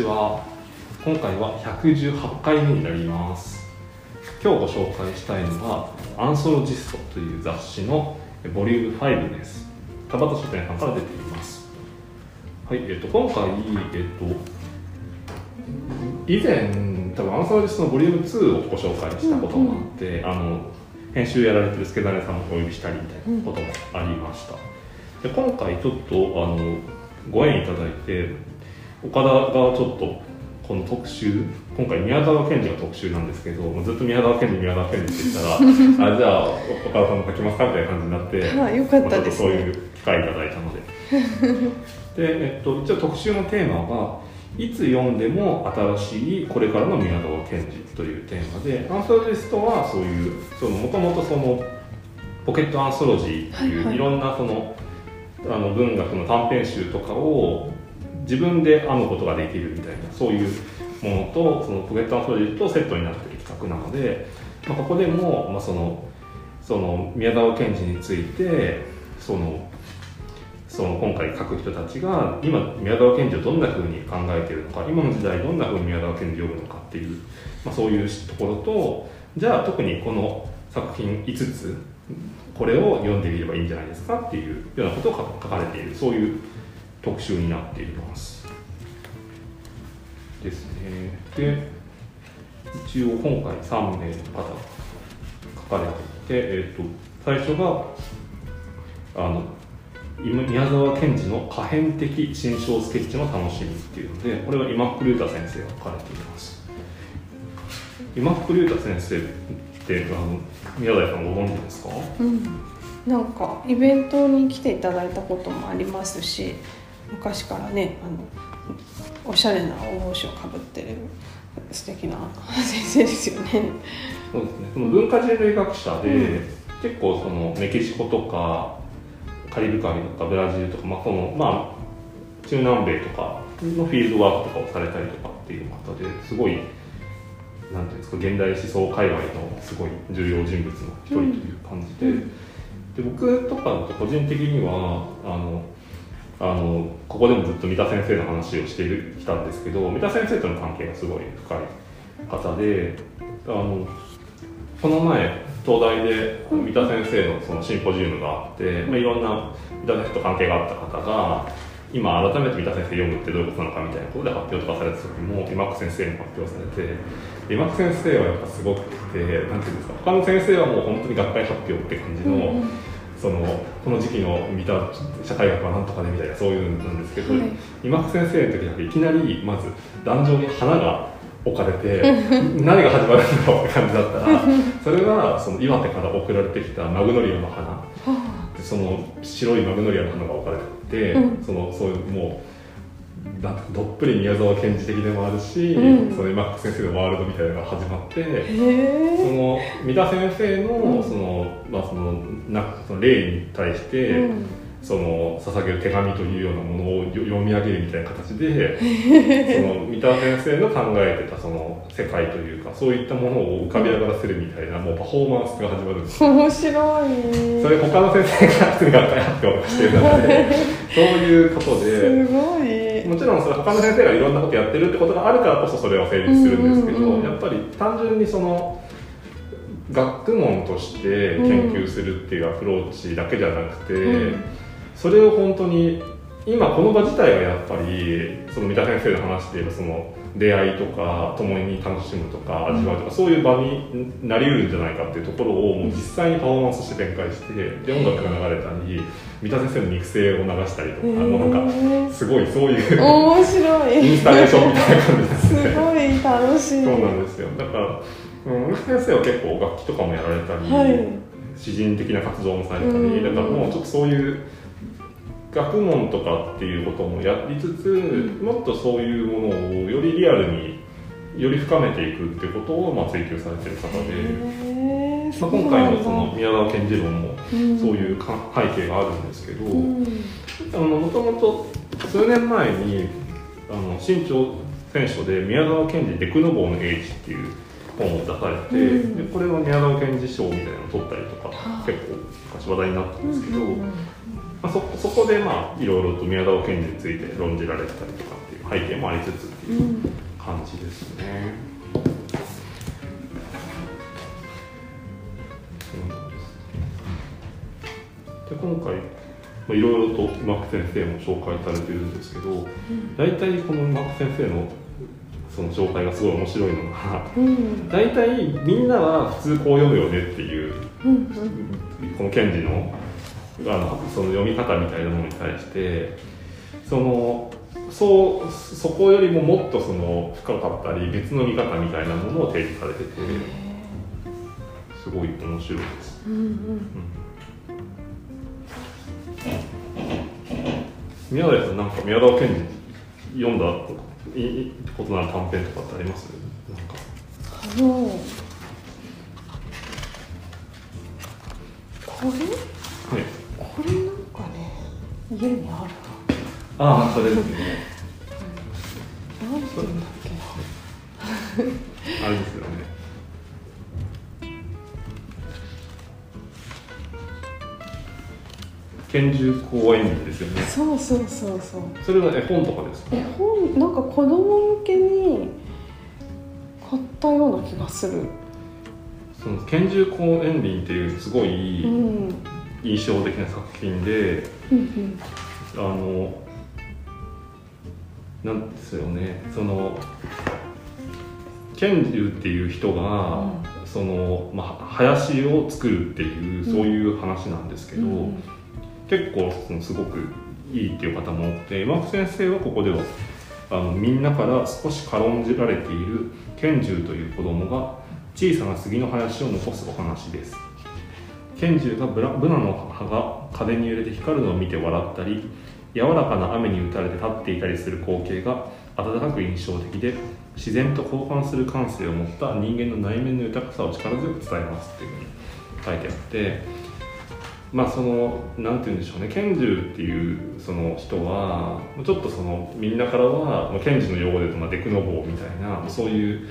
ちは今回は118回目になります。今日ご紹介したいのは「アンソロジスト」という雑誌のボリューム5です。田畑書店さんから出ています。はいえっと今回えっと以前多分アンソロジストのボリューム2をご紹介したこともあって、うんうん、あの編集やられてる助種さんをお呼びしたりみたいなこともありました、で今回ちょっとあのご縁いただいて岡田がちょっとこの特集今回宮沢賢治が特集なんですけどずっと宮沢賢治宮沢賢治って言ったら あじゃあ岡田さんも書きますか？みたいな感じになって あよかったです、ね、そういう機会いただいたので。で、えっと、一応特集のテーマはいつ読んでも新しいこれからの宮沢賢治というテーマでアンソロジストはそういうもともとそのポケットアンソロジーっていう、いろんなそのあの文学の短編集とかを自分で編むことができるみたいなそういうものとそのポケットアンソロジーとセットになってる企画なので、まあ、ここでも、まあ、そのその宮沢賢治についてそのその今回書く人たちが今宮沢賢治をどんなふうに考えてるのか今の時代どんなふうに宮沢賢治を読むのかっていう、まあ、そういうところとじゃあ特にこの作品5つこれを読んでみればいいんじゃないですかっていうようなことを書かれているそういう特集になっています。ですね。で一応今回3名の方が書かれていて、えーと、最初があの宮沢賢治の可変的心象スケッチの楽しみっていうのでこれは今福竜太先生が書かれています。今福竜太先生ってあの宮台さんご存知ですか、うん、なんかイベントに来ていただいたこともありますし昔からねあのおしゃれなお帽子をかぶってる素敵な 先生ですよね。そうですね。その文化人類学者で、うん、結構そのメキシコとかカリブ海とかブラジルとか、まあそのまあ、中南米とかのフィールドワークとかをされたりとかっていう方ですごいなんていうんですか現代思想界隈のすごい重要人物の一人という感じで。うん、で僕とかと個人的にはあのあのここでもずっと三田先生の話をしてきたんですけど三田先生との関係がすごい深い方であのこの前東大で三田先生のそのシンポジウムがあって、まあ、いろんな三田先生と関係があった方が今改めて三田先生読むってどういうことなのかみたいなことで発表とかされた時も今久先生に発表されて今久先生はやっぱすごくてなんていうんですか他の先生はもう本当に学会発表って感じの。うんそのこの時期の見た社会学はなんとかねみたいなそういうなんですけど、はい、今久先生の時だけいきなりまず壇上に花が置かれて 何が始まるんだろうって感じだったらそれはその岩手から送られてきたマグノリアの花。その白いマグノリアの花が置かれてて、うん、そのそういうもうどっぷり宮沢賢治的でもあるし、うん、その今先生のワールドみたいなのが始まってその三田先生のその、まあ、そのなその霊に対して、うん、その捧げる手紙というようなものを読み上げるみたいな形でその三田先生の考えてたその世界というかそういったものを浮かび上がらせるみたいなもうパフォーマンスが始まるんです面白い。それ他の先生がしてる中で そういうことですごいもちろんそれ他の先生がいろんなことやってるってことがあるからこそそれは成立するんですけど、やっぱり単純にその学問として研究するっていうアプローチだけじゃなくて、うん、それを本当に今この場自体がやっぱりその三田先生の話でその出会いとか共に楽しむとか味わうとか、そういう場になりうるんじゃないかっていうところをもう実際にパフォーマンスして展開してで音楽が流れたり三田先生の肉声を流したりとか、あのなんかすごいそういう面白い。インスタレーションみたいな感じですね。すごい楽しい。そうなんですよ。だから、うん、先生は結構楽器とかもやられたり、はい、詩人的な活動もされたり、だからもうちょっとそういう学問とかっていうこともやりつつ、もっとそういうものをよりリアルにより深めていくってことをまあ追求されてる方で、まあ、今回のその宮沢賢治論もそういうか背景があるんですけどもともと数年前にあの新潮選書で宮沢賢治デクノボーの英知っていう本を出されて、うん、でこれは宮沢賢治賞みたいなのを取ったりとか結構昔話題になったんですけど、まあ、そそこでまあいろいろと宮沢賢治について論じられたりとかっていう背景もありつつっていうん。感じですね。そうなんで今回まあいろいろと今久先生も紹介されてるんですけど大体この今久先生のその紹介がすごい面白いのがうん。大体みんなは普通こう読むよねっていううんうん。この検事のあのその読み方みたいなものに対してそのそうそこよりももっとその深かったり別の見方みたいなものを提示されててすごい面白いです。うんうん宮台さんなんか宮沢賢治読んだことなら短編とかってあります？なんか。あのこれ？家にあるああそれですね。ななんて言うんだっけ。なあれですよね。拳銃公演日ですよね。そうそうそうそう。それは絵本とかですか？絵本なんか子供向けに買ったような気がする。その拳銃公演林っていうすごういん。印象的な作品で、うんあのなんですよね。その拳銃っていう人が、その、まあ、林を作るっていうそういう話なんですけど、うん結構そのすごくいいっていう方も多くて今先生はここではあのみんなから少し軽んじられている拳銃という子供が小さな杉の林を残すお話です拳銃がブラブナの葉が風に揺れて光るのを見て笑ったり柔らかな雨に打たれて立っていたりする光景が温かく印象的で自然と交換する感性を持った人間の内面の豊かさを力強く伝えますっていうふうに書いてあってまあそのなんて言うんでしょうね拳銃っていうその人はちょっとそのみんなからはまあ拳銃の用語で言うとまデクノボーみたいなそういう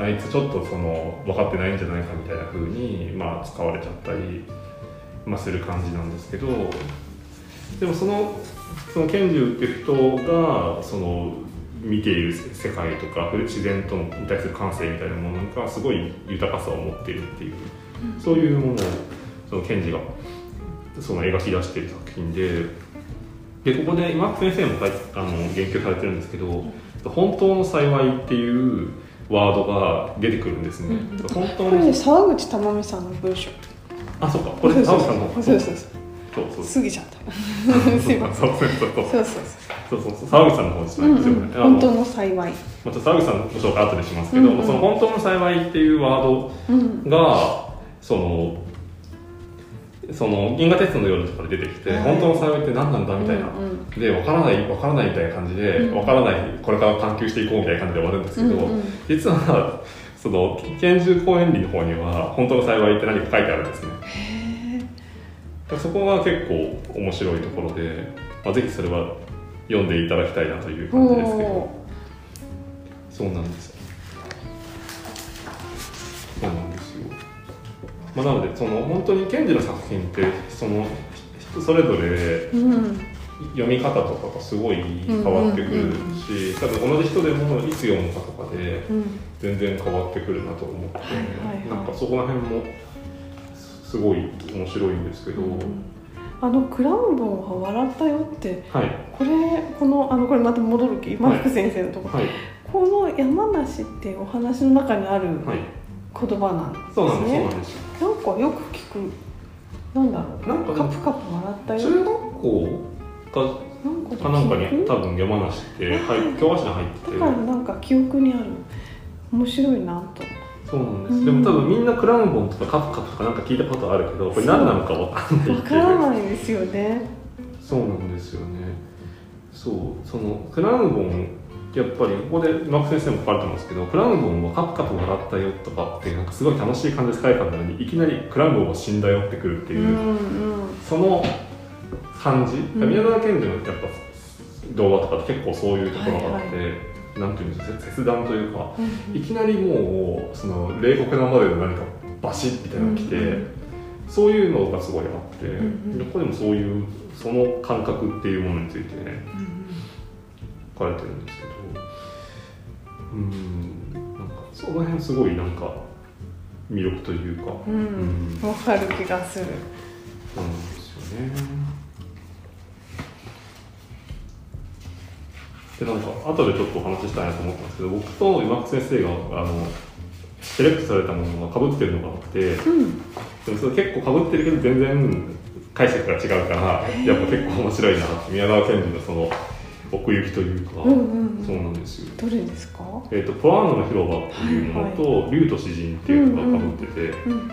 あいつちょっとその分かってないんじゃないかみたいな風にまあ使われちゃったり、まあ、する感じなんですけどでもそのその拳銃って人がその見ている世界とか自然とに対する感性みたいなものがすごい豊かさを持っているっていう、そういうものをその賢治がその描き出している作品ででここで今先生もあの言及されてるんですけど「本当の幸い」っていうワードが出てくるんですね、うん、本当に、ね、沢口珠美さんの文章。あそうか。これ沢口さんの。そうそうそう。そう過ぎちゃった。すいません。そうそうそう。そうそうそう。沢口さんの本じゃないですよね、うん。うん、本当の幸い。また沢口さんの紹介後でしますけど、うんうん、その本当の幸いっていうワードが、うん、そのその銀河鉄道の夜とかで出てきて、はい。本当の幸いって何なんだみたいな、うんうんで分からない分からないみたいな感じで、うん。分からないこれから探求していこうみたいな感じで終わるんですけど、うんうん。実はその拳銃公演理の方には本当の幸いって何か書いてあるんですね。へそこが結構面白いところで、まあ、ぜひそれは読んでいただきたいなというー感じですけど。おそうなんですまあ、なのでその本当に賢治の作品ってその人それぞれ読み方とかがすごい変わってくるし、多分同じ人でもいつ読むかとかでうん。全然変わってくるなと思って、なんかそこら辺もすごい面白いんですけど、あのクラウンボンは笑ったよってはい。これこのあのこれまた戻る気？今福先生のとこ。ろ、はい。この山梨っていうお話の中にあるはい言葉なんですね、そうなんですなんかよく聞く。なんだろう。なんかカプカプ笑ったよ。中学校かなんかかなんかに多分山梨ってはい 教科書に入ってて。だからなんか記憶にある。面白いなと。そうなんです、うん。でも多分みんなクラウンボンとかカプカプとかなんか聞いたことあるけどこれ何なのかわかんないわっていう。からないですよね。そうなんですよね。そうそのクラウンボンやっぱりここでマーク先生も書かれてますけどクラウンボンはカプカプ笑ったよとかってなんかすごい楽しい感じで使えたのにいきなりクラウンボンは死んだよってくるっていう、うんうんその感じ、うん。宮沢賢治のやっぱ動画とかって結構そういうところがあって、はいなんていうんですか切断というかうんいきなりもうその冷酷なまでの何かバシッみたいなのが来て、うんうんそういうのがすごいあって、んうん。ここでもそういうその感覚っていうものについてねうん。書かれてるんですけどうん。なんかその辺すごいなんか魅力というか、ううん。んわかる気がする。そうなんですよね。でなんか後でちょっとお話ししたいなと思ったんですけど僕と今久先生があのセレクトされたものが被ってるのが多くてうん。でもそれ結構被ってるけど全然解釈が違うからやっぱ結構面白いな宮川賢治のその奥行きというか、うんうんうん。そうなんですよ。どれですか？えー、とポラーノの広場っていうものと、竜と詩人っていうのが被ってて、うんうん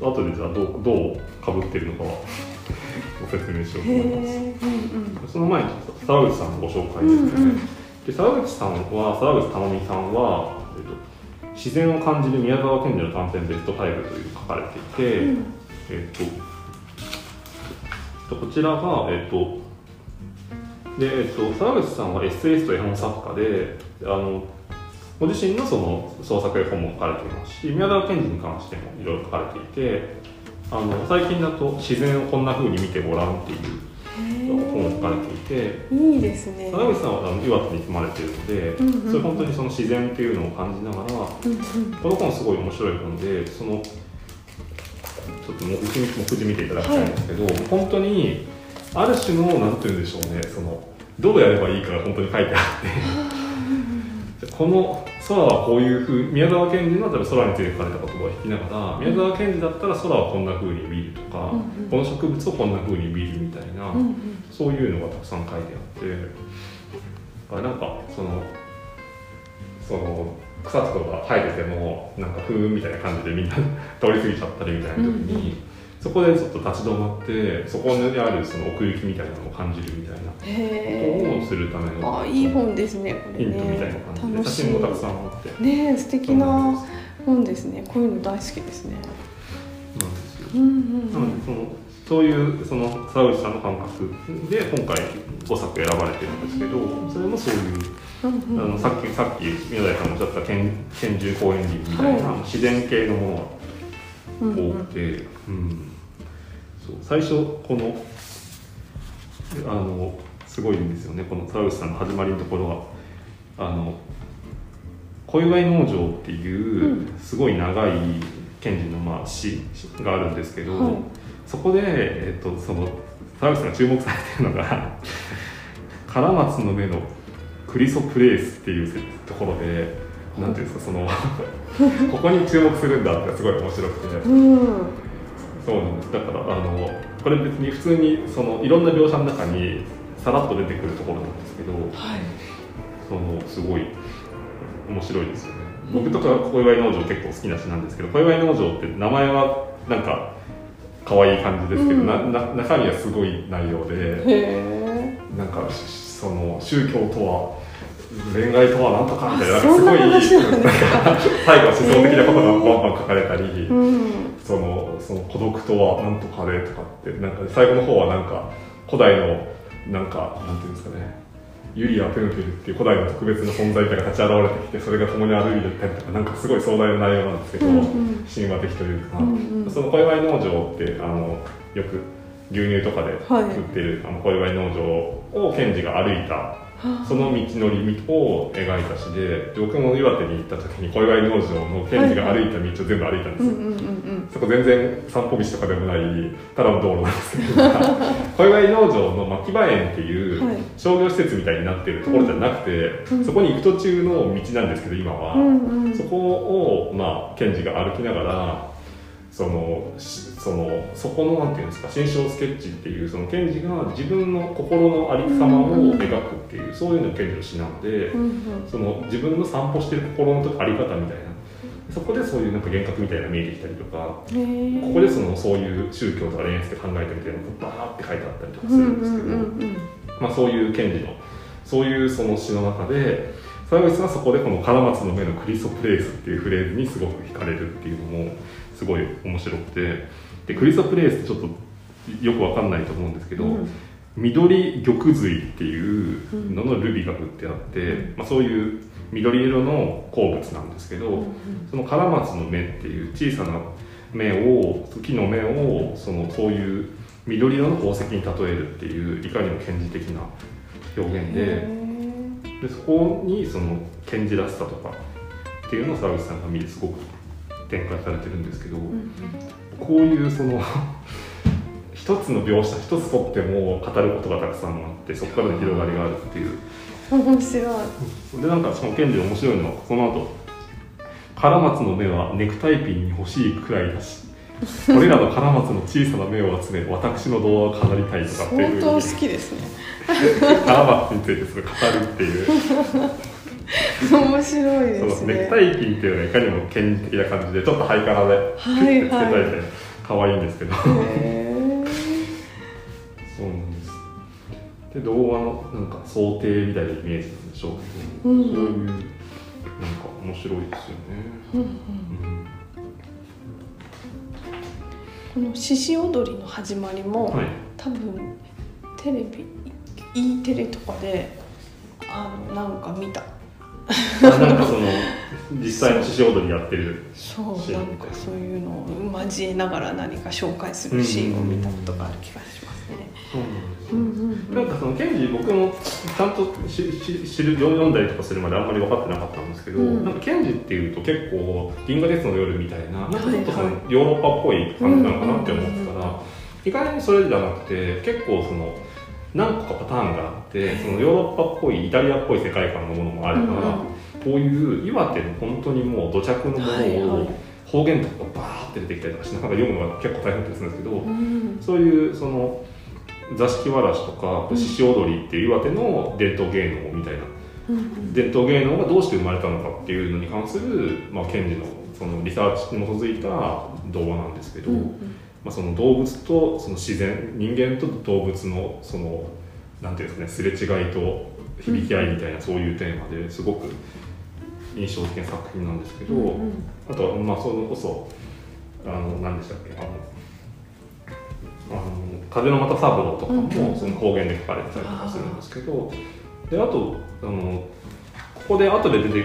後でじゃあどうどう被ってるのかは ご説明しようとへ思います。えうんその前に沢口さんのご紹介ですね。うんうん。で沢口さんは沢口珠美さんは、えっと、自然を感じる宮沢賢治の短編ベスト5という書かれていて、うん。えっと、こちらが、えっと、で、えっと、沢口さんはエッセイスト絵本作家で、あの、ご自身のその創作絵本も書かれていますし、宮沢賢治に関してもいろいろ書かれていて、あの最近だと自然をこんな風に見てごらんっていう本を書かれていて、いいですね。沢口さんはあの岩手に住まれているので、うんうんそれ本当にその自然っていうのを感じながら、うんうん。この本すごい面白い本でそのちょっと目次目次見ていただきたいんですけど、本当にある種のなんて言うんでしょうねそのどうやればいいかが本当に書いてあって。この空はこういうふう宮沢賢治の例えば空について書かれた言葉を引きながら宮沢賢治だったら空はこんなふうに見るとか、うんうん。この植物をこんなふうに見るみたいな、うんうん。そういうのがたくさん書いてあって。あなんかそのその草とかが生えててもなんか風みたいな感じでみんな 通り過ぎちゃったりみたいな時に、そこでちょっと立ち止まってそこにあるその奥行きみたいなのを感じるみたいなことへをするためえのあいい本ですねこれね。ヒントみたいな感じで楽しい。写真もたくさんあって。ねえ素敵な本ですね。こういうの大好きですね。なんですよ。うんうんなのでそのそういうその沢口さんの感覚で今回5作選ばれてるんですけどそれもそういううんうん。あのさっきさっき宮台さんがおっしゃった拳拳銃公園林みたいな、は自然系のもうんうんのが多くて、うん。そう最初このあのすごいんですよね。この沢口さんの始まりのところがあの小祝農場っていうすごい長い賢治のまあ詩があるんですけど、はい。そこで、えっとその沢口さんが注目されてるのがカラマツの目のクリソプレイスっていうところでなんていうんですかそのここに注目するんだってすごい面白くてうん。そうなんです。だからあのこれ別に普通にそのいろんな描写の中にさらっと出てくるところなんですけどはい。そのすごい面白いですよね。僕とか小祝農場結構好きな詩なんですけど小祝農場って名前はなんか可愛い感じですけど、うん。なな中身はすごい内容でなんかしその宗教とは恋愛とはなんとかみたいなすごい 最後は思想的なことがバンバン書かれたり、うん。そのその孤独とはなんとかでとかってなんか最後の方はなんか古代のなんかなんていうんですかねユリア・ペヌペルっていう古代の特別な存在みたいな立ち現れてきてそれが共に歩いてたりとかなんかすごい壮大な内容なんですけど、うんうん。神話的というか、うん。うんその小祝農場ってあのよく牛乳とかではい。売ってる、あの小祝農場を賢治が歩いたはその道のりを描いた詩で僕も岩手に行った時に小祝農場の賢治が歩いた道を全部歩いたんですよ、そこ全然散歩道とかでもないただの道路なんですけど 小祝農場の牧場園っていうはい。商業施設みたいになってるところじゃなくて、うんそこに行く途中の道なんですけど今は、うんうん。そこをまあ賢治が歩きながらそのしそのそこのなんていうんですか心象スケッチっていうその賢治が自分の心のありさまを描くっていう、そういうの賢治の詩なので、うんうん。その自分の散歩してる心のあり方みたいなそこでそういうなんか幻覚みたいなのが見えてきたりとかここでそのそういう宗教とか恋愛について考えてみたいなのがバーって書いてあったりとかすうんうんるんですけど、うんうんまあ、そういう賢治のそういうその詩の中で沢口さんはそこでこの「カラマツの目のクリストプレイス」っていうフレーズにすごく惹かれるっていうのもすごい面白くて。でクリストプレイスってちょっとよくわかんないと思うんですけど、うん。緑玉髄っていうののルビが振ってあって、まあ、そういう緑色の鉱物なんですけど、うんそのカラマツの芽っていう小さな芽を木の芽をそのそういう緑色の宝石に例えるっていういかにも顕示的な表現でへでそこにその賢治らしさとかっていうのを沢口さんが見てすごく展開されてるんですけど、こういうその 一つの描写一つとっても語ることがたくさんあってそこからの広がりがあるっていう。面白い。でなんかその賢治面白いのはこの後カラマツの目はネクタイピンに欲しいくらいだしこれらのカラマツの小さな目を集め私の動画を飾りたいとかっていう相当好きですね。カラマツについてそれ語るっていう面白いそですのネクね。タイピンっていうのはいかにも賢治的な感じでちょっとハイカラでキュッてつけたいはいで可愛いんですけど、へ そうなんです。で動画のなんか想定みたいなイメージなんでしょうけど、うん。そういうなんか面白いですよね、ーうん。うんこの獅子踊りの始まりも、はい。多分テレビ E テレとかであのなんか見た。あなんかその 実際の獅子踊りやってるそうな。んかそういうのを交えながら何か紹介するシーンを見たことがある気がしますね。そうなんですうんうんなんかそのケンジ僕もちゃんとしし知る読んだりとかするまであんまり分かってなかったんですけど、うん。なんかケンジっていうと結構「銀河鉄道の夜」みたいななんかちょっとそのはいヨーロッパっぽい感じなのかなって思ってたら、意外にそれじゃなくて結構その何個かパターンがあってそのヨーロッパっぽいイタリアっぽい世界観のものもあれば、うんうん。こういう岩手の本当にもう土着のものを、方言とかがバーって出てきたりとかしてなんか読むのが結構大変だったりするんですけど、うん。そういうその座敷わらしとかうん。獅子踊りっていう岩手の伝統芸能みたいな。うん伝統芸能がどうして生まれたのかっていうのに関する、まあ、賢治のそのリサーチに基づいた動画なんですけど、うんうん。まあ、その動物とその自然人間と動物のそのなんていうんですかねすれ違いと響き合いみたいな、そういうテーマですごく印象的な作品なんですけど、うんうん。あとはまあそれこそあの何でしたっけあのあの風の又三郎とかうん。もその方言で書かれてたりとかするんですけど、であとあのここで後で出て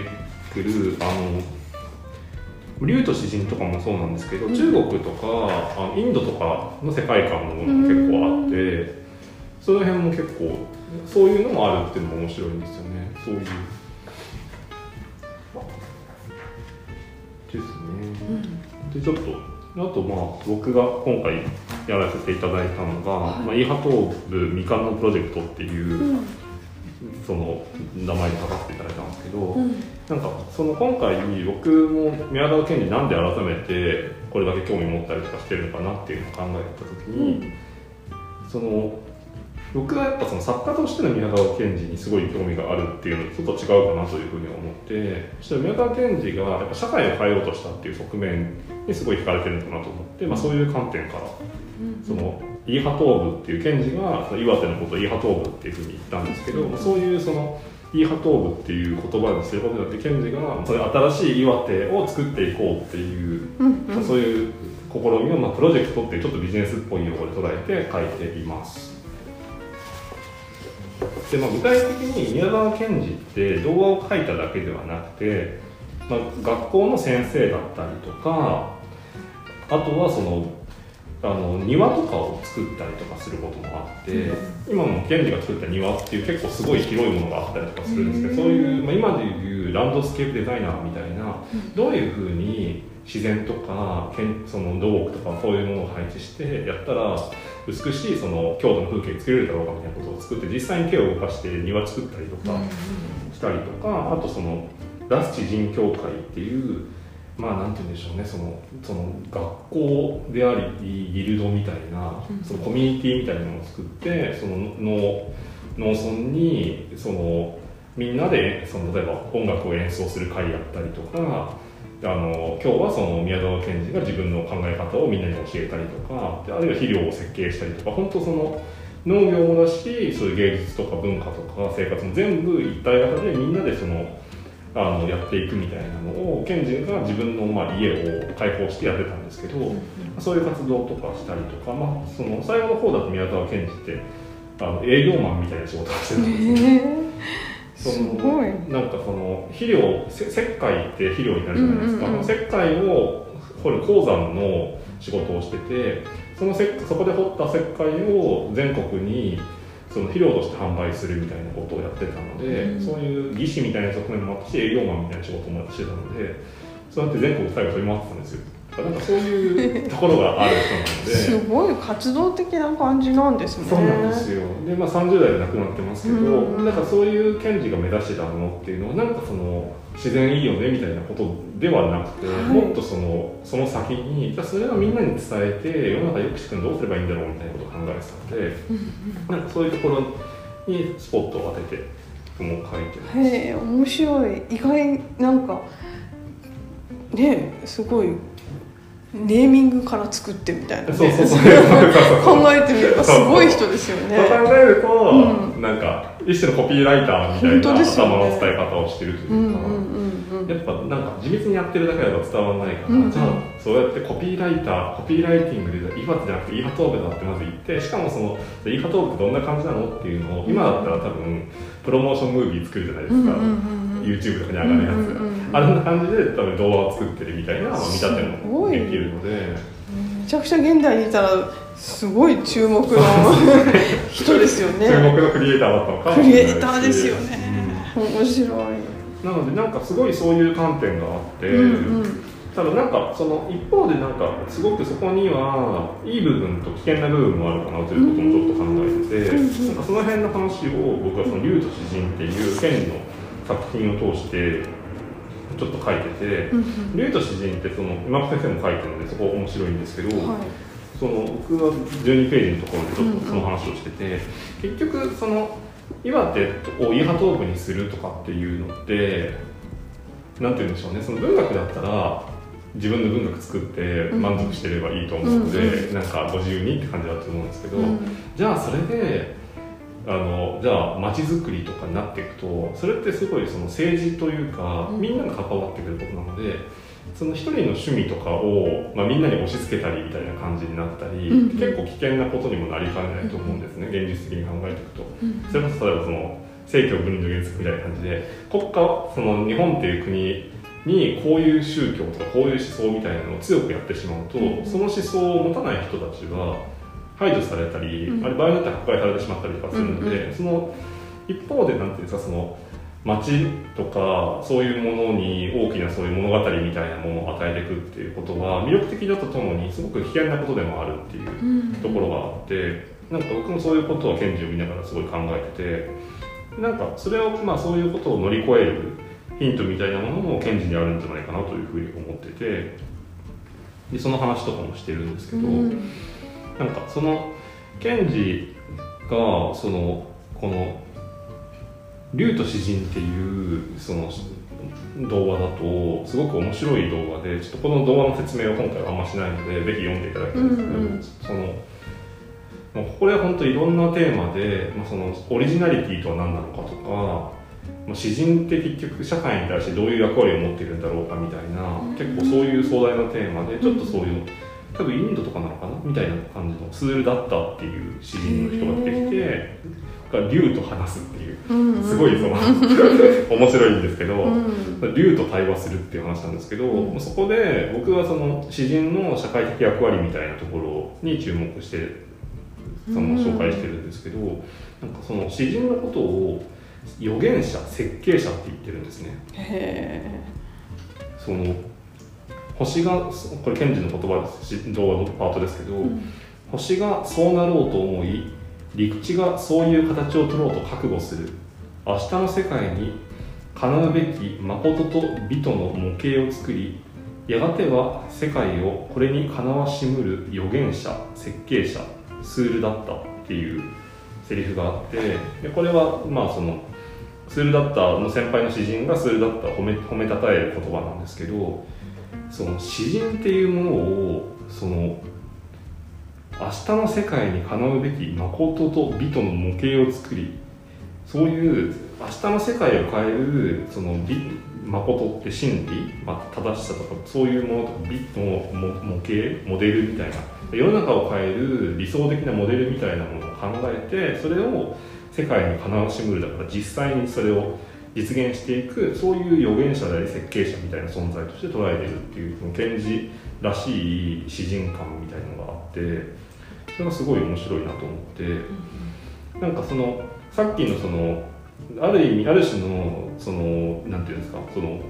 くるあの竜と詩人とかもそうなんですけど、うん。中国とかあのインドとかの世界観のも結構あって、その辺も結構そういうのもあるっていうのも面白いんですよね。そういう。ですね。うん。でちょっとあとまあ僕が今回やらせていただいたのが「はい。まあ、イーハトーブみかんのプロジェクト」っていう、うん。その名前で書かせていただいたんですけど、うん。なんかその今回僕も宮沢賢治なんで改めてこれだけ興味持ったりとかしてるのかなっていうのを考えた時に、その僕はやっぱその作家としての宮沢賢治にすごい興味があるっていうのとちょっと違うかなというふうに思ってそして宮沢賢治がやっぱ社会を変えようとしたっていう側面にすごい惹かれてるのかなと思って、まあ、そういう観点からうんそのイーハトーブっていう賢治がその岩手のことをイーハトーブっていうふうに言ったんですけど、まあそういうそのイーハトーブっていう言葉にすることによって賢治がそれ新しい岩手を作っていこうっていう、うんまあそういう試みを、まあ、プロジェクトっていうちょっとビジネスっぽい用語で捉えて書いています。でまあ、具体的に宮沢賢治って動画を描いただけではなくて、まあ、学校の先生だったりとかあとはそのあの庭とかを作ったりとかすることもあって、今も賢治が作った庭っていう結構すごい広いものがあったりとかするんですけど、そういう、まあ、今でいうランドスケープデザイナーみたいな、どういうふうに自然とかけんその土木とかそういうものを配置してやったら美しいその京都の風景作れるだろうかみたいなことを作って実際に手を動かして庭作ったりとかしたりとか、あとそのラスチ人協会っていうまあなんて言うんでしょうね。そのその学校でありギルドみたいなうん。そのコミュニティみたいなものを作ってその農農村にそのみんなでその例えば音楽を演奏する会やったりとかあの今日はその宮沢賢治が自分の考え方をみんなに教えたりとかであるいは肥料を設計したりとか本当その農業もだしそういう芸術とか文化とか生活も全部一体型でみんなでそのあのやっていくみたいなのを賢治が自分のまあ家を開放してやってたんですけど、そういう活動とかしたりとか、まあ、その最後の方だと宮沢賢治ってあの営業マンみたいな仕事をしてたんです。そすのごい。なんかその肥料せ石灰って肥料になるじゃないですか、うんうんうん。石灰を掘る鉱山の仕事をしててその石そこで掘った石灰を全国にそその肥料として販売するみたいなことをやってたので、うん。そういう技師みたいな側面もあったし営業マンみたいな仕事もしてたのでそうやって全国最後飛び回ってたんですよなんかそういうところがある人なので。すごい活動的な感じなんですね。そうなんですよ。で、まあ、30代で亡くなってますけど、うん。なんかそういう検事が目指してたものっていうのはなんかその自然いいよねみたいなことではなくて、はい。もっとそのその先にじゃあそれをみんなに伝えて世の中良くしていくのどうすればいいんだろうみたいなことを考えてたので、なんかそういうところにスポットを当てて僕も書いてます。へえ面白い。意外なんかねすごいネーミングから作ってみたいな、ね、そうそうそう。考えてみればすごい人ですよね。そう考えると、うなんか一種のコピーライターみたいな頭の伝え方をしてるというか、うんうんやっぱなんか地道にやってるだけだと伝わらないから、うんうん。じゃあそうやってコピーライターコピーライティングでイファじゃなくてイファトークだってまず言ってしかもそのイファトークどんな感じなのっていうのを今だったら多分プロモーションムービー作るじゃないですか、うんうんうんうん YouTube とかに上がるやつ。が、うんうんうん。あんな感じで多分動画を作ってるみたいなまあ見立てもできるので。めちゃくちゃ現代にいたらすごい注目の 人ですよね。注目のクリエイターだったのかもクしれないし。リエイターですよね、面白い。なのでなんかすごいそういう観点があって、うんうん。ただなんかその一方でなんかすごくそこにはいい部分と危険な部分もあるかなということもちょっと考えてて、うんうん。なんかその辺の話を僕はその竜と詩人っていう剣の作品を通してちょっと書いててうんうん。竜と詩人ってその今先生も書いてるのでそこ面白いんですけど、はい。その僕は12ページのところでちょっとその話をしてて、結局その岩手をイーハトークにするとかっていうのってなんて言うんでしょうね。その文学だったら自分の文学作って満足してればいいと思うので、うん。なんかご自由にって感じだと思うんですけど、うん。じゃあそれであのじゃあ街づくりとかになっていくとそれってすごいその政治というか、うん。みんなが関わってくることなのでその一人の趣味とかを、まあ、みんなに押し付けたりみたいな感じになったり、うん結構危険なことにもなりかねないと思うんですね、現実的に考えていくと。うんそれこそ例えばその政教分離の原則みたいな感じで国家はその日本っていう国にこういう宗教とかこういう思想みたいなのを強くやってしまうと、うん。その思想を持たない人たちは排除されたり、うん。あれ場合によっては迫害されてしまったりとかするので、うんその一方でなんていうんですかその街とかそういうものに大きなそういう物語みたいなものを与えていくっていうことは魅力的だとともにすごく危険なことでもあるっていううん。ところがあってなんか僕もそういうことは賢治を見ながらすごい考えててなんかそれをまあそういうことを乗り越えるヒントみたいなものも賢治にあるんじゃないかなというふうに思っててでその話とかもしてるんですけど、うんなんかその賢治がそのこの「竜と詩人」っていうその動画だとすごく面白い動画でちょっとこの動画の説明を今回はあんましないのでぜひ読んでいただきたいんですけど、そのまあこれは本当いろんなテーマで、まあ、そのオリジナリティとは何なのかとか、まあ、詩人って結局社会に対してどういう役割を持っているんだろうかみたいな、うん。結構そういう壮大なテーマでちょっとそういう多分インドとかなのかなみたいな感じのツールだったっていう詩人の人が出てきてが竜と話すっていううんすごいその面白いんですけど。うん。竜と対話するっていう話なんですけど、うん。そこで僕はその詩人の社会的役割みたいなところに注目してその紹介してるんですけど、なんかその詩人のことを預言者設計者って言ってるんですね。へその星がこれ賢治の言葉ですし動画のパートですけど、えうん。星がそうなろうと思い陸地がそういう形を取ろうと覚悟する。明日の世界に叶うべき誠と美との模型を作りやがては世界をこれにかなわしむる預言者設計者ツールだったっていうセリフがあってでこれはまあそのツールだったの先輩の詩人がツールだった褒め褒めたたえる言葉なんですけどその詩人っていうものをその明日の世界にかなうべき誠と美との模型を作りそういう明日の世界を変えるその美誠って真理、まあ、正しさとかそういうものとか美の模型モデルみたいな世の中を変える理想的なモデルみたいなものを考えてそれを世界にかなわしむるだから実際にそれを実現していくそういう預言者であり設計者みたいな存在として捉えてるっていうその賢治らしい詩人感みたいのがあってそれがすごい面白いなと思ってなんかそのさっきのそのある意味ある種のそのなんていうんですかその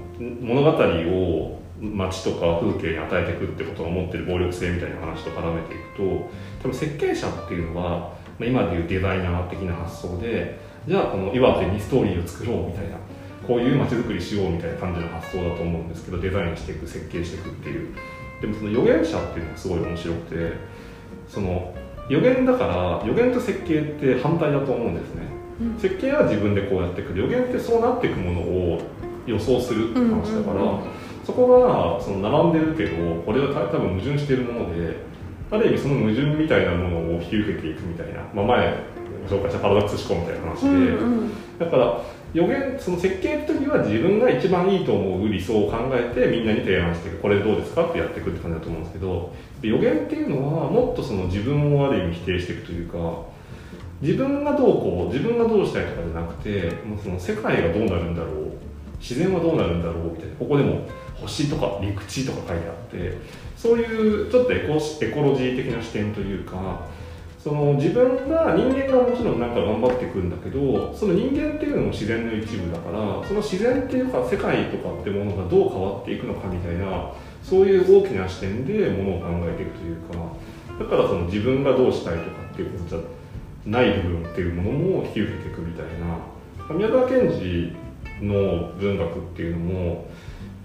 物語を街とか風景に与えていくってことが持ってる暴力性みたいな話と絡めていくと多分設計者っていうのは、今でいうデザイナー的な発想でじゃあこの岩手にストーリーを作ろうみたいなこういう街づくりしようみたいな感じの発想だと思うんですけどデザインしていく設計していくっていう。でもその予言者っていうのがすごい面白くてその予言だから予言と設計って反対だと思うんですね、うん、設計は自分でこうやっていく予言ってそうなっていくものを予想するって話だから、そこがその並んでるけどこれは多分矛盾しているものである意味その矛盾みたいなものを引き受けていくみたいな、まあ、前紹介したパラダックス思考みたいな話で、うんうん、だから予言その設計の時は自分が一番いいと思う理想を考えてみんなに提案してこれどうですかってやっていくって感じだと思うんですけど予言っていうのはもっとその自分をある意味否定していくというか自分がどうこう自分がどうしたいとかじゃなくてもうその世界がどうなるんだろう自然はどうなるんだろうみたいなここでも星とか陸地とか書いてあってそういうちょっとエコエコロジー的な視点というかその自分が人間がもちろんなんか頑張っていくんだけどその人間っていうのも自然の一部だからその自然っていうか世界とかってものがどう変わっていくのかみたいなそういう大きな視点でものを考えていくというかだからその自分がどうしたいとかっていうことじゃない部分っていうものも引き受けていくみたいな宮沢賢治の文学っていうのも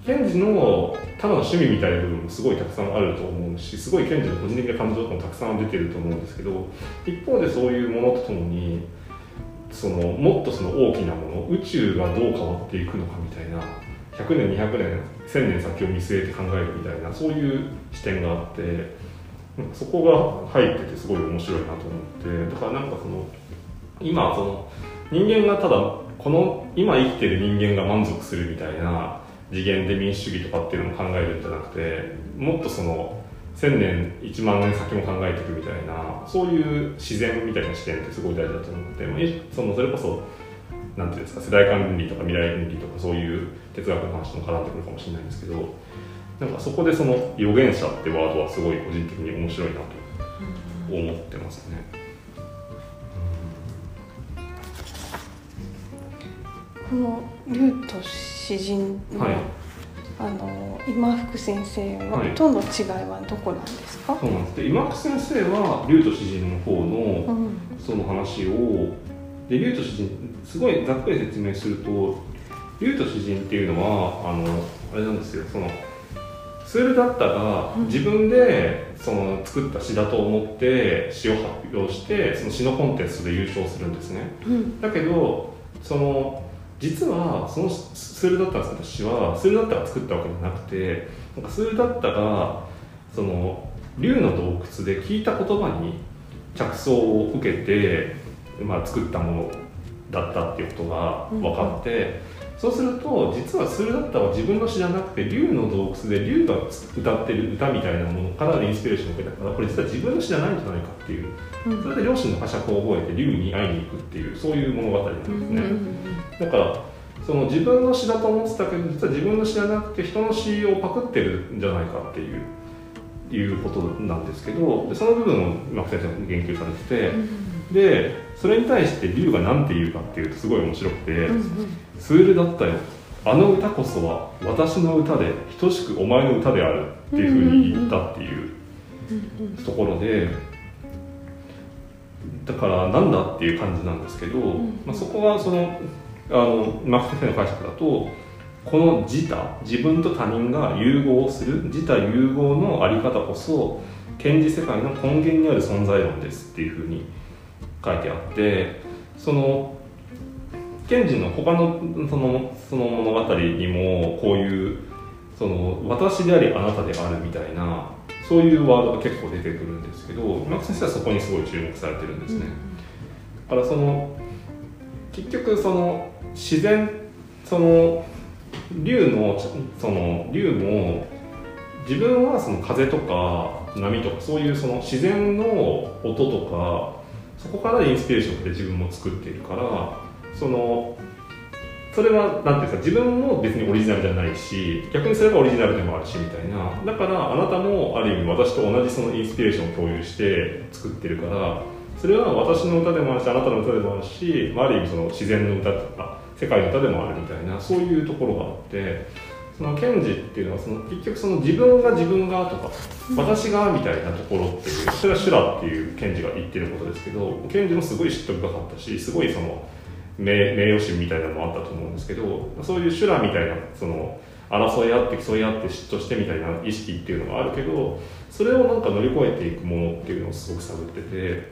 賢治のただの趣味みたいな部分もすごいたくさんあると思うしすごい賢治の個人的な感情とかもたくさん出てると思うんですけど一方でそういうものとともにそのもっとその大きなもの宇宙がどう変わっていくのかみたいな100年200年1000年先を見据えて考えるみたいなそういう視点があってそこが入っててすごい面白いなと思ってだからなんかその今その人間がただこの今生きてる人間が満足するみたいな次元で民主主義とかっていうのも考えるんじゃなくてもっとその1000年1万年先も考えていくみたいなそういう自然みたいな視点ってすごい大事だと思ってそのそれこそなんていうんですか世代間倫理とか未来倫理とかそういう哲学の話も絡んでくるかもしれないんですけどなんかそこでその預言者ってワードはすごい個人的に面白いなと思ってますね。この詩人の、はい、あの今福先生との違いはどこなんですか、そうなんです。で今福先生は竜と詩人の方の、その話をで竜と詩人すごいざっくり説明すると竜と詩人っていうのはあのあれなんですよ。そのスールダッタが自分でその作った詩だと思って詩を発表してその詩のコンテストで優勝するんですね、うん、だけどその実はそのスールダッタが作った詩はスールダッタが作ったわけじゃなくてなんかスールダッタがその竜の洞窟で聞いた言葉に着想を受けて、まあ、作ったものだったっていうことが分かって、そうすると実はスールダッタは自分の詩じゃなくて竜の洞窟で竜が歌ってる歌みたいなものからインスピレーションを受けたからこれ実は自分の詩じゃないんじゃないかっていう、うん、それで両親の呵責を覚えて竜に会いに行くっていうそういう物語なんですね。うんうんうん。だからその自分の詩だと思ってたけど実は自分の詩じゃなくて人の詩をパクってるんじゃないかっていういうことなんですけどでその部分を今先生も言及されてて、うん、でそれに対して龍が何て言うかっていうとすごい面白くて「うん、スールだったよ。あの歌こそは私の歌で等しくお前の歌である」っていうふうに言ったっていうところで。だからなんだっていう感じなんですけど、まあ、そこはそのあのマック先生の解釈だとこの自他自分と他人が融合する自他融合のあり方こそ賢治世界の根源にある存在論ですっていうふうに書いてあってその賢治の他のそのその物語にもこういうその私でありあなたであるみたいなそういうワードが結構出てくるんですけど今先生はそこにすごい注目されてるんですね。だからその結局その自然その竜のその竜も自分はその風とか波とかそういうその自然の音とかそこからインスピレーションで自分も作っているからそのそれは何ていうんですか自分も別にオリジナルじゃないし逆にそれがオリジナルでもあるしみたいな。だからあなたもある意味私と同じそのインスピレーションを共有して作ってるからそれは私の歌でもあるしあなたの歌でもあるし、まあ、ある意味その自然の歌とか世界の歌でもあるみたいなそういうところがあってその賢治っていうのはその結局その自分が自分がとか私がみたいなところっていうそれは修羅っていう賢治が言ってることですけど賢治もすごい嫉妬深かったしすごいその名名誉心みたいなのもあったと思うんですけどそういう修羅みたいなその争い合って競い合って嫉妬してみたいな意識っていうのがあるけどそれをなんか乗り越えていくものっていうのをすごく探ってて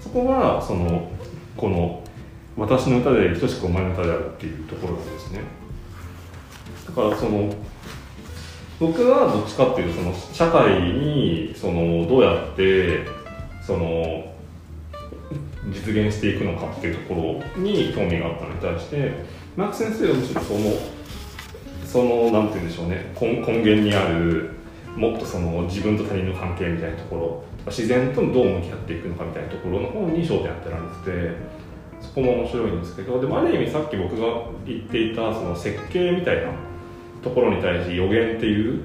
そこがそのこの「私の歌で等しくお前の歌である」っていうところなんですね。だからその僕はどっちかっていうとその社会にそのどうやってその実現していくのかっていうところに興味があったのに対してマーク先生はむしろそのそのなんて言うんでしょうね。根源にあるもっとその自分と他人の関係みたいなところ自然とどう向き合っていくのかみたいなところの方に焦点当てられててそこも面白いんですけどでもある意味さっき僕が言っていたその設計みたいなところに対して予言っていう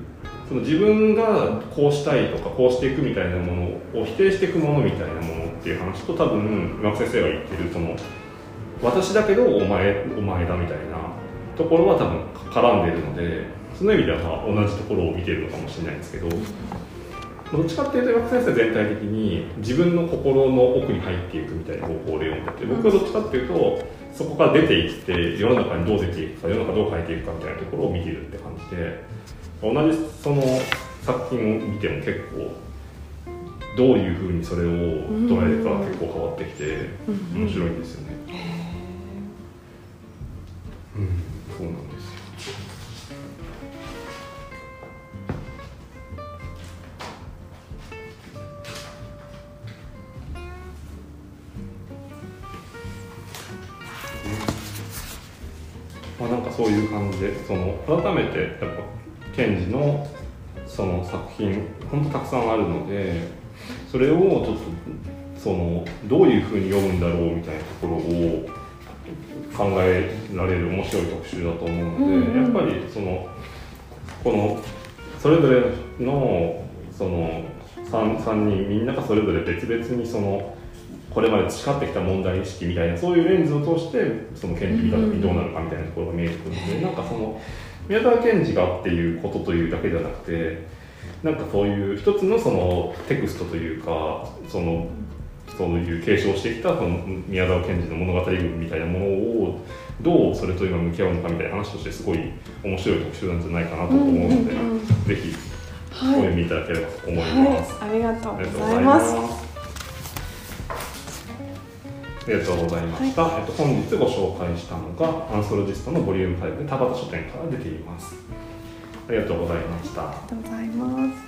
その自分がこうしたいとかこうしていくみたいなものを否定していくものみたいなものっていう話と多分岩先生が言ってるその私だけどお前お前だみたいなところは多分絡んでるのでその意味ではまあ同じところを見てるのかもしれないんですけどどっちかっていうと岩先生全体的に自分の心の奥に入っていくみたいな方向で読んでて僕はどっちかっていうとそこから出ていって世の中にどう出ていくか世の中どう変えていくかみたいなところを見てるって感じで同じその作品を見ても結構どういうふうにそれを捉えるか結構変わってきて面白いんですよね。うん、そうなんですよ。まあ、なんかそういう感じでその改めてやっぱ賢治のその作品本当たくさんあるのでそれをちょっとそのどういうふうに読むんだろうみたいなところを考えられる面白い特集だと思うので、うんうん、やっぱりそのこのそれぞれのその 3, 3人みんながそれぞれ別々にそのこれまで培ってきた問題意識みたいなそういうレンズを通してその検事見た時にどうなるかみたいなところが見えてくるので、うん、なんかその宮沢賢治がっていうことというだけじゃなくてなんかそういう一つのそのテクストというかそのそういう継承してきたその宮沢賢治の物語群みたいなものをどうそれと今向き合うのかみたいな話としてすごい面白い特集なんじゃないかなと思うので、うんうん、ぜひお読みいただければと思います、はいはい、ありがとうございます。ありがとうございました、はい、えっと、本日ご紹介したのがアンソロジストのボリューム5で田畑書店から出ていますありがとうございました。ありがとうございます。